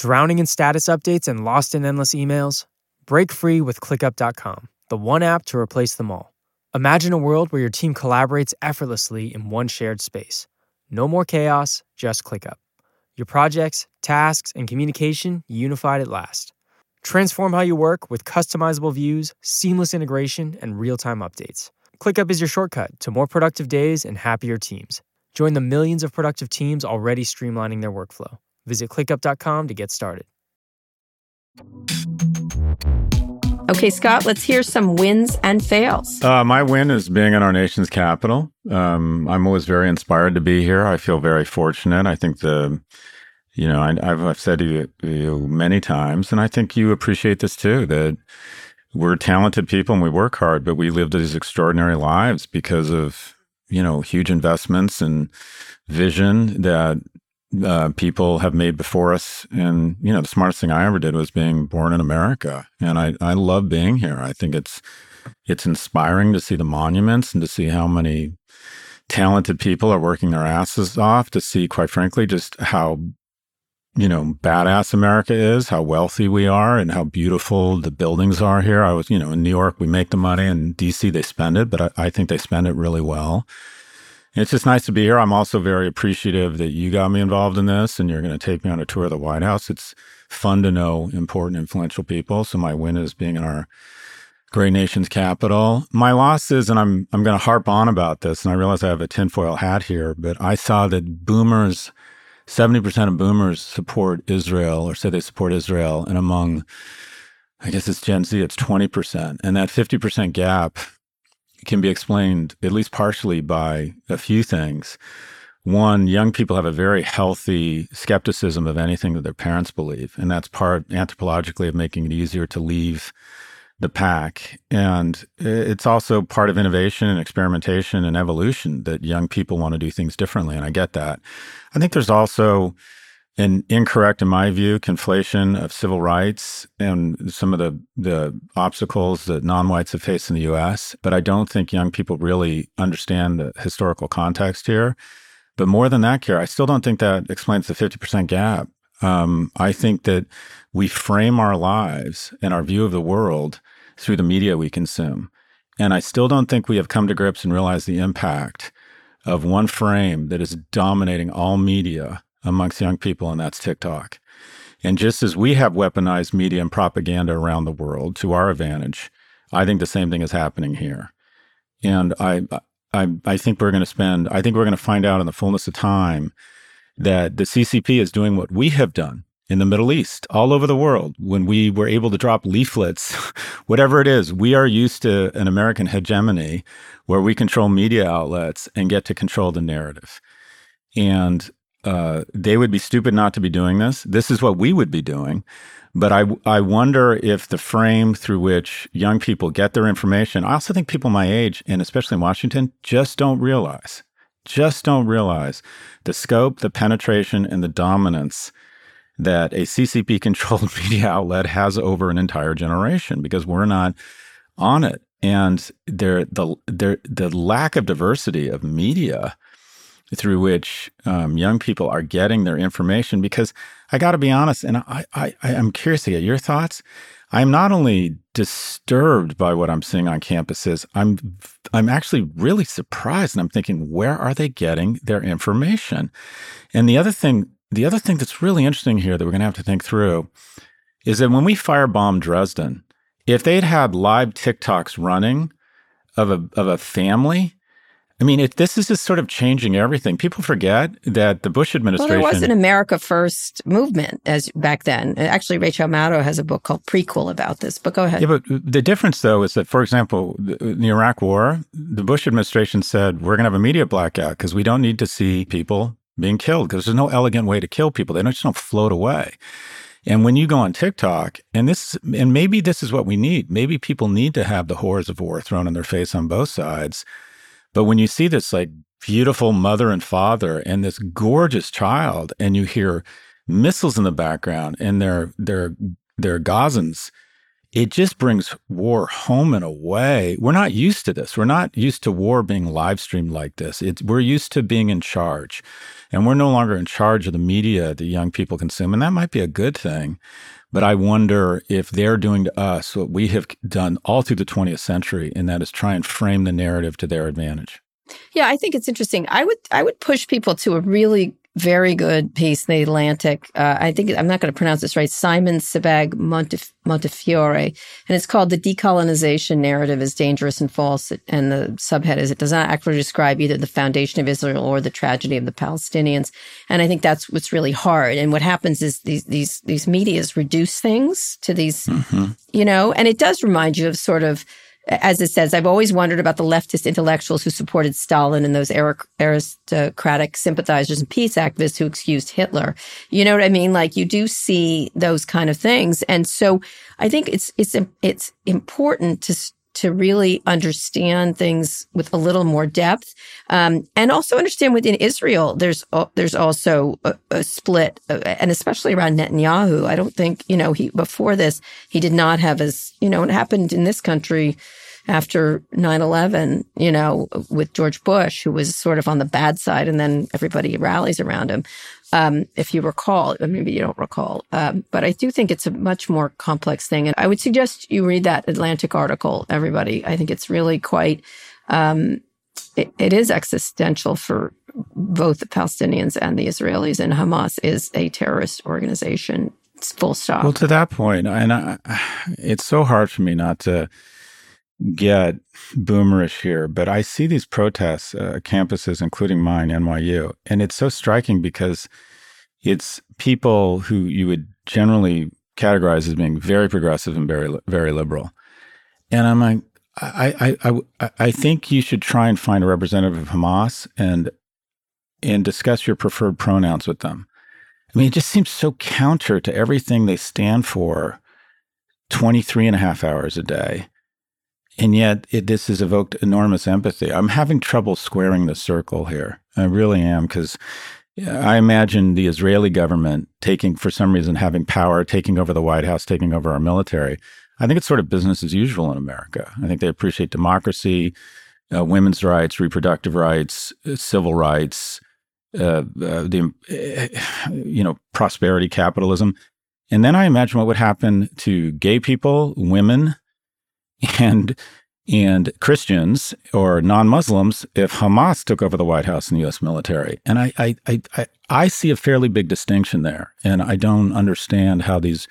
Drowning in status updates and lost in endless emails? Break free with ClickUp.com, the one app to replace them all. Imagine a world where your team collaborates effortlessly in one shared space. No more chaos, just ClickUp. Your projects, tasks, and communication unified at last. Transform how you work with customizable views, seamless integration, and real time updates. ClickUp is your shortcut to more productive days and happier teams. Join the millions of productive teams already streamlining their workflow. Visit clickup.com to get started. Okay, Scott, let's hear some wins and fails. Uh, my win is being in our nation's capital. Um, I'm always very inspired to be here. I feel very fortunate. I think the, you know, I, have said to you, you many times, and I think you appreciate this too, that we're talented people and we work hard, but we live these extraordinary lives because of, you know, huge investments and vision that uh, people have made before us. And, you know, the smartest thing I ever did was being born in America. And I, I love being here. I think it's, it's inspiring to see the monuments and to see how many talented people are working their asses off, to see, quite frankly, just how, you know, badass America is, how wealthy we are, and how beautiful the buildings are here. I was, you know, in New York, we make the money, and DC, they spend it, but I, I think they spend it really well. It's just nice to be here. I'm also very appreciative that you got me involved in this and you're going to take me on a tour of the White House. It's fun to know important, influential people. So my win is being in our great nation's capital. My loss is, and I'm I'm going to harp on about this, and I realize I have a tinfoil hat here, but I saw that boomers 70% of boomers support Israel or say they support Israel. And among, I guess it's Gen Z, it's 20%. And that 50% gap can be explained, at least partially, by a few things. One, young people have a very healthy skepticism of anything that their parents believe. And that's part anthropologically of making it easier to leave the pack. And it's also part of innovation and experimentation and evolution that young people want to do things differently. And I get that. I think there's also an incorrect, in my view, conflation of civil rights and some of the, the obstacles that non whites have faced in the US. But I don't think young people really understand the historical context here. But more than that, Kara, I still don't think that explains the 50% gap. Um, I think that we frame our lives and our view of the world through the media we consume. And I still don't think we have come to grips and realized the impact of one frame that is dominating all media amongst young people, and that's TikTok. And just as we have weaponized media and propaganda around the world to our advantage, I think the same thing is happening here. And I, I, I think we're going to spend, I think we're going to find out in the fullness of time that the CCP is doing what we have done in the Middle East, all over the world, when we were able to drop leaflets, whatever it is, we are used to an American hegemony where we control media outlets and get to control the narrative. And uh, they would be stupid not to be doing this. This is what we would be doing. But I, I wonder if the frame through which young people get their information, I also think people my age, and especially in Washington, just don't realize, just don't realize the scope, the penetration, and the dominance that a CCP controlled media outlet has over an entire generation because we're not on it. And there, the, there, the lack of diversity of media through which um, young people are getting their information. Because I got to be honest, and I, I, I'm curious to get your thoughts. I'm not only disturbed by what I'm seeing on campuses, I'm I'm actually really surprised and I'm thinking where are they getting their information? And the other thing the other thing that's really interesting here that we're going to have to think through is that when we firebombed Dresden, if they'd had live TikToks running of a of a family, I mean, if this is just sort of changing everything. People forget that the Bush administration. Well, there was an America First movement as back then. Uh, actually, Rachel Maddow has a book called Prequel about this. But go ahead. Yeah, but the difference though is that, for example, in the Iraq War, the Bush administration said we're going to have a media blackout because we don't need to see people being killed because there's no elegant way to kill people. They don't just don't float away. And when you go on TikTok, and this, and maybe this is what we need. Maybe people need to have the horrors of war thrown in their face on both sides. But when you see this like beautiful mother and father and this gorgeous child, and you hear missiles in the background and their their their Gazans it just brings war home in a way. We're not used to this. We're not used to war being live streamed like this. It's, we're used to being in charge, and we're no longer in charge of the media that young people consume. And that might be a good thing. But I wonder if they're doing to us what we have done all through the 20th century, and that is try and frame the narrative to their advantage. Yeah, I think it's interesting. I would I would push people to a really very good piece the Atlantic. Uh, I think I'm not going to pronounce this right. Simon Sebag Montef- Montefiore, and it's called "The Decolonization Narrative is Dangerous and False." And the subhead is "It does not accurately describe either the foundation of Israel or the tragedy of the Palestinians." And I think that's what's really hard. And what happens is these these these media's reduce things to these, mm-hmm. you know, and it does remind you of sort of as it says, I've always wondered about the leftist intellectuals who supported Stalin and those aristocratic sympathizers and peace activists who excused Hitler. You know what I mean? Like you do see those kind of things. And so I think it's, it's, it's important to, to really understand things with a little more depth, um, and also understand within Israel, there's there's also a, a split, uh, and especially around Netanyahu. I don't think you know he before this he did not have as you know it happened in this country after 9-11 you know with george bush who was sort of on the bad side and then everybody rallies around him um, if you recall, maybe you don't recall. Um, but I do think it's a much more complex thing. And I would suggest you read that Atlantic article, everybody. I think it's really quite, um, it, it is existential for both the Palestinians and the Israelis. And Hamas is a terrorist organization. It's full stop. Well, to that point, and I, it's so hard for me not to get boomerish here, but I see these protests, uh, campuses, including mine, NYU, and it's so striking because it's people who you would generally categorize as being very progressive and very very liberal. And I'm like, I I I I think you should try and find a representative of Hamas and and discuss your preferred pronouns with them. I mean, it just seems so counter to everything they stand for 23 and a half hours a day. And yet, it, this has evoked enormous empathy. I'm having trouble squaring the circle here. I really am, because I imagine the Israeli government taking, for some reason, having power, taking over the White House, taking over our military. I think it's sort of business as usual in America. I think they appreciate democracy, uh, women's rights, reproductive rights, uh, civil rights, uh, uh, the uh, you know prosperity capitalism, and then I imagine what would happen to gay people, women, and and Christians or non-Muslims if Hamas took over the White House and the U.S. military. And I I I I see a fairly big distinction there, and I don't understand how these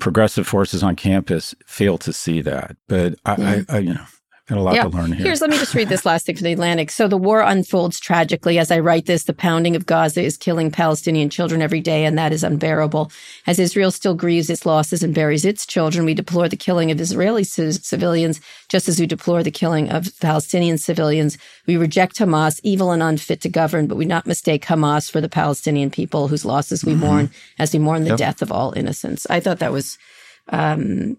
progressive forces on campus fail to see that. But I, I, I you know Got a lot yeah. to learn here. Here's let me just read this last thing from the Atlantic. So the war unfolds tragically. As I write this, the pounding of Gaza is killing Palestinian children every day, and that is unbearable. As Israel still grieves its losses and buries its children, we deplore the killing of Israeli c- civilians, just as we deplore the killing of Palestinian civilians. We reject Hamas, evil and unfit to govern, but we not mistake Hamas for the Palestinian people whose losses we mm-hmm. mourn as we mourn the yep. death of all innocents. I thought that was um,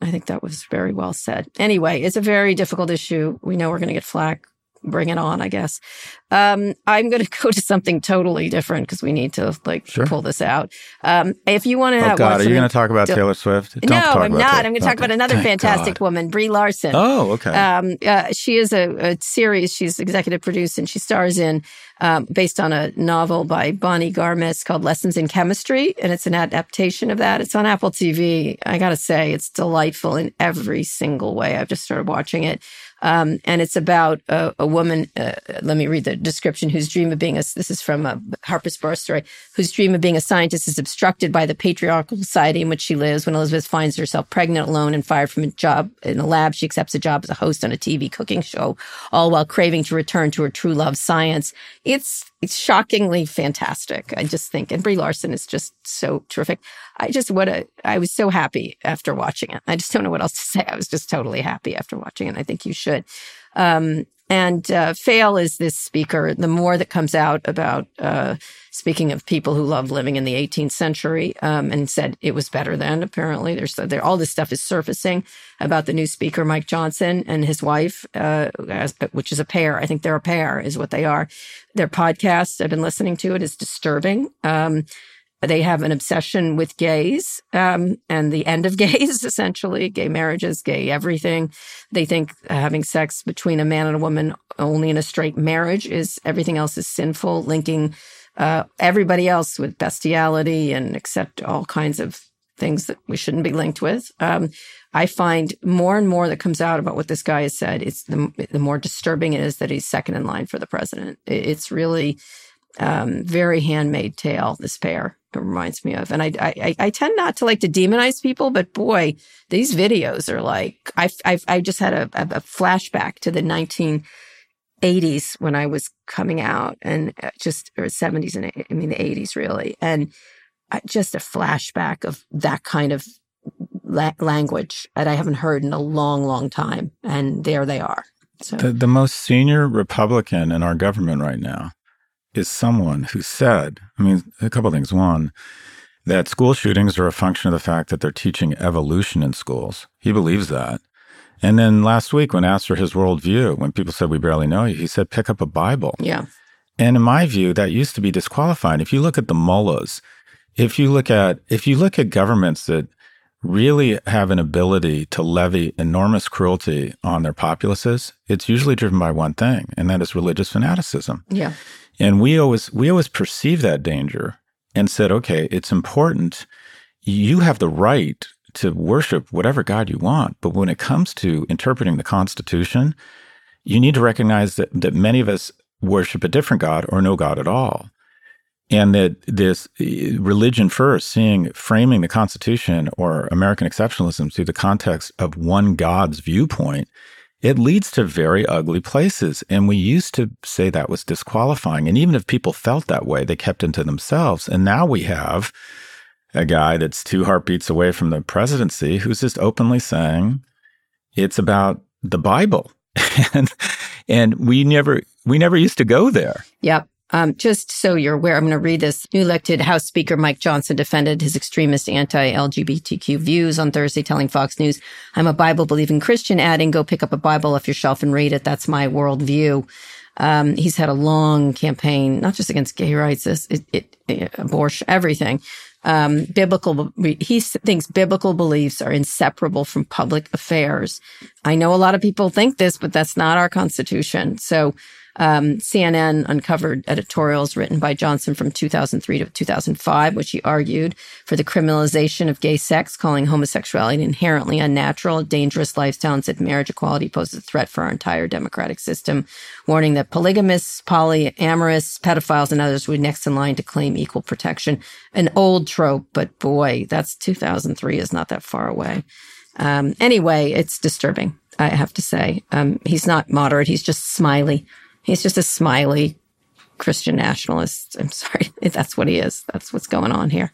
I think that was very well said. Anyway, it's a very difficult issue. We know we're going to get flack. Bring it on, I guess. Um, I'm going to go to something totally different because we need to like sure. pull this out. Um, if you want to, oh God, are you going to talk about Taylor Swift? Don't no, I'm not. That. I'm going to talk about another Thank fantastic God. woman, Brie Larson. Oh, okay. Um, uh, she is a, a, series. She's executive produced and she stars in um, based on a novel by Bonnie Garmus called Lessons in Chemistry. And it's an adaptation of that. It's on Apple TV. I got to say, it's delightful in every single way. I've just started watching it. Um, and it's about a, a woman. Uh, let me read the description. Whose dream of being a this is from a Harper's Bazaar story. Whose dream of being a scientist is obstructed by the patriarchal society in which she lives. When Elizabeth finds herself pregnant, alone, and fired from a job in a lab, she accepts a job as a host on a TV cooking show, all while craving to return to her true love, science it's it's shockingly fantastic. I just think, and Brie Larson is just so terrific. I just what a I was so happy after watching it. I just don't know what else to say. I was just totally happy after watching it. I think you should. Um, and uh, Fail is this speaker. The more that comes out about uh, speaking of people who love living in the 18th century, um, and said it was better then. Apparently, there's there, all this stuff is surfacing about the new speaker, Mike Johnson, and his wife, uh, which is a pair. I think they're a pair, is what they are. Their podcast, I've been listening to it, is disturbing. Um, they have an obsession with gays um, and the end of gays, essentially, gay marriages, gay everything. They think having sex between a man and a woman only in a straight marriage is everything else is sinful, linking uh, everybody else with bestiality and accept all kinds of things that we shouldn't be linked with. Um, I find more and more that comes out about what this guy has said. It's the, the more disturbing it is that he's second in line for the president. It's really um, very Handmaid tale. This pair it reminds me of, and I, I I tend not to like to demonize people, but boy, these videos are like I I I just had a, a flashback to the nineteen. 80s when I was coming out and uh, just or 70s and I mean the 80s really and just a flashback of that kind of la- language that I haven't heard in a long long time and there they are so the, the most senior republican in our government right now is someone who said, I mean, a couple things. One, that school shootings are a function of the fact that they're teaching evolution in schools. He believes that. And then last week, when asked for his worldview, when people said we barely know you, he said, pick up a Bible. Yeah. And in my view, that used to be disqualifying. If you look at the mullahs, if you look at if you look at governments that really have an ability to levy enormous cruelty on their populaces, it's usually driven by one thing, and that is religious fanaticism. Yeah. And we always we always perceive that danger and said, okay, it's important. You have the right to worship whatever God you want, but when it comes to interpreting the Constitution, you need to recognize that that many of us worship a different God or no God at all. And that this eh, religion first, seeing framing the Constitution or American exceptionalism through the context of one God's viewpoint it leads to very ugly places. And we used to say that was disqualifying. And even if people felt that way, they kept it to themselves. And now we have a guy that's two heartbeats away from the presidency who's just openly saying it's about the Bible. and and we never we never used to go there. Yep. Um, just so you're aware, I'm going to read this. New elected House Speaker Mike Johnson defended his extremist anti-LGBTQ views on Thursday, telling Fox News, "I'm a Bible-believing Christian," adding, "Go pick up a Bible off your shelf and read it. That's my worldview." Um, he's had a long campaign, not just against gay rights, it, it, it, abortion, everything. Um, biblical, he thinks biblical beliefs are inseparable from public affairs. I know a lot of people think this, but that's not our constitution. So um, CNN uncovered editorials written by Johnson from 2003 to 2005, which he argued for the criminalization of gay sex, calling homosexuality inherently unnatural, dangerous lifestyle, and said marriage equality poses a threat for our entire democratic system, warning that polygamists, polyamorous, pedophiles, and others would next in line to claim equal protection. An old trope, but boy, that's 2003 is not that far away. Um, anyway, it's disturbing. I have to say, um, he's not moderate. He's just smiley. He's just a smiley Christian nationalist. I'm sorry. That's what he is. That's what's going on here.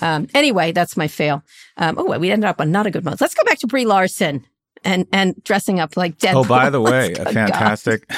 Um, anyway, that's my fail. Um, oh, we ended up on not a good month. Let's go back to Brie Larson and and dressing up like Deadpool. Oh, by the way, a fantastic,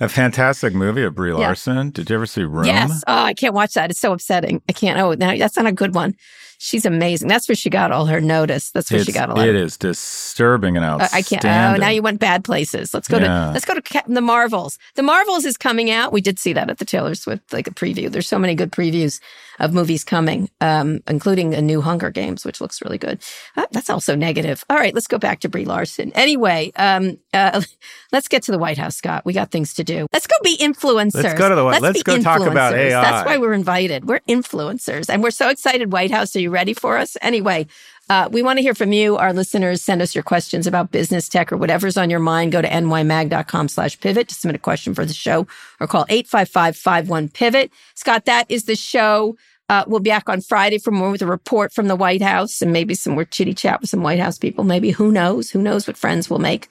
a fantastic movie of Brie Larson. Yeah. Did you ever see Room? Yes. Oh, I can't watch that. It's so upsetting. I can't. Oh, that's not a good one. She's amazing. That's where she got all her notice. That's where it's, she got a lot. It is disturbing and outstanding. I can't. Oh, now you went bad places. Let's go yeah. to let's go to the Marvels. The Marvels is coming out. We did see that at the Taylor Swift like a preview. There's so many good previews of movies coming, um, including a new Hunger Games, which looks really good. Uh, that's also negative. All right, let's go back to Brie Larson. Anyway, um, uh, let's get to the White House, Scott. We got things to do. Let's go be influencers. Let's go to the White. Let's, let's go talk about AI. That's why we're invited. We're influencers, and we're so excited. White House, are you ready for us? Anyway. Uh, we want to hear from you, our listeners. Send us your questions about business tech or whatever's on your mind. Go to nymag.com slash pivot to submit a question for the show or call 855-51-PIVOT. Scott, that is the show. Uh, we'll be back on Friday for more with a report from the White House and maybe some more chitty chat with some White House people. Maybe who knows? Who knows what friends we'll make?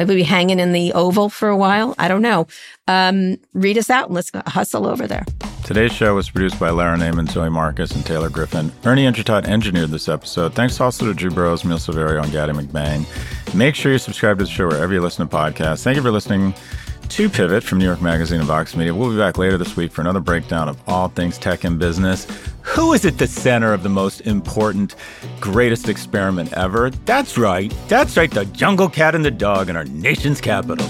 Maybe we hanging in the Oval for a while. I don't know. Um, read us out and let's hustle over there. Today's show was produced by Lara Naaman, Zoe Marcus, and Taylor Griffin. Ernie Indradat engineered this episode. Thanks also to Drew Burrows, Neel Silverio, and Gaddy McBain. Make sure you subscribe to the show wherever you listen to podcasts. Thank you for listening to Pivot from New York Magazine and Vox Media. We'll be back later this week for another breakdown of all things tech and business. Who is at the center of the most important, greatest experiment ever? That's right. That's right. The jungle cat and the dog in our nation's capital.